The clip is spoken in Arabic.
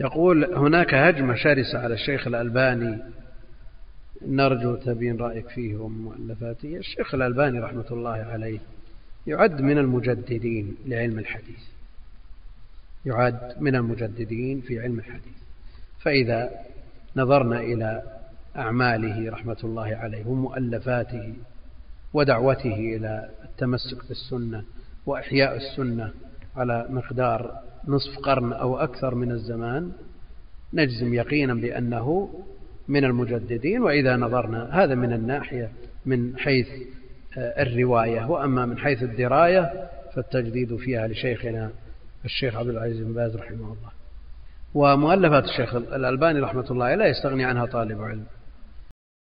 يقول هناك هجمة شرسة على الشيخ الألباني. نرجو تبين رأيك فيه ومؤلفاته الشيخ الألباني رحمة الله عليه يعد من المجددين لعلم الحديث. يعد من المجددين في علم الحديث. فإذا نظرنا إلى أعماله رحمة الله عليه ومؤلفاته ودعوته إلى التمسك بالسنة وإحياء السنة على مقدار نصف قرن أو أكثر من الزمان نجزم يقينا بأنه من المجددين وإذا نظرنا هذا من الناحية من حيث الرواية وأما من حيث الدراية فالتجديد فيها لشيخنا الشيخ عبد العزيز بن باز رحمه الله. ومؤلفات الشيخ الألباني رحمة الله لا يستغني عنها طالب علم.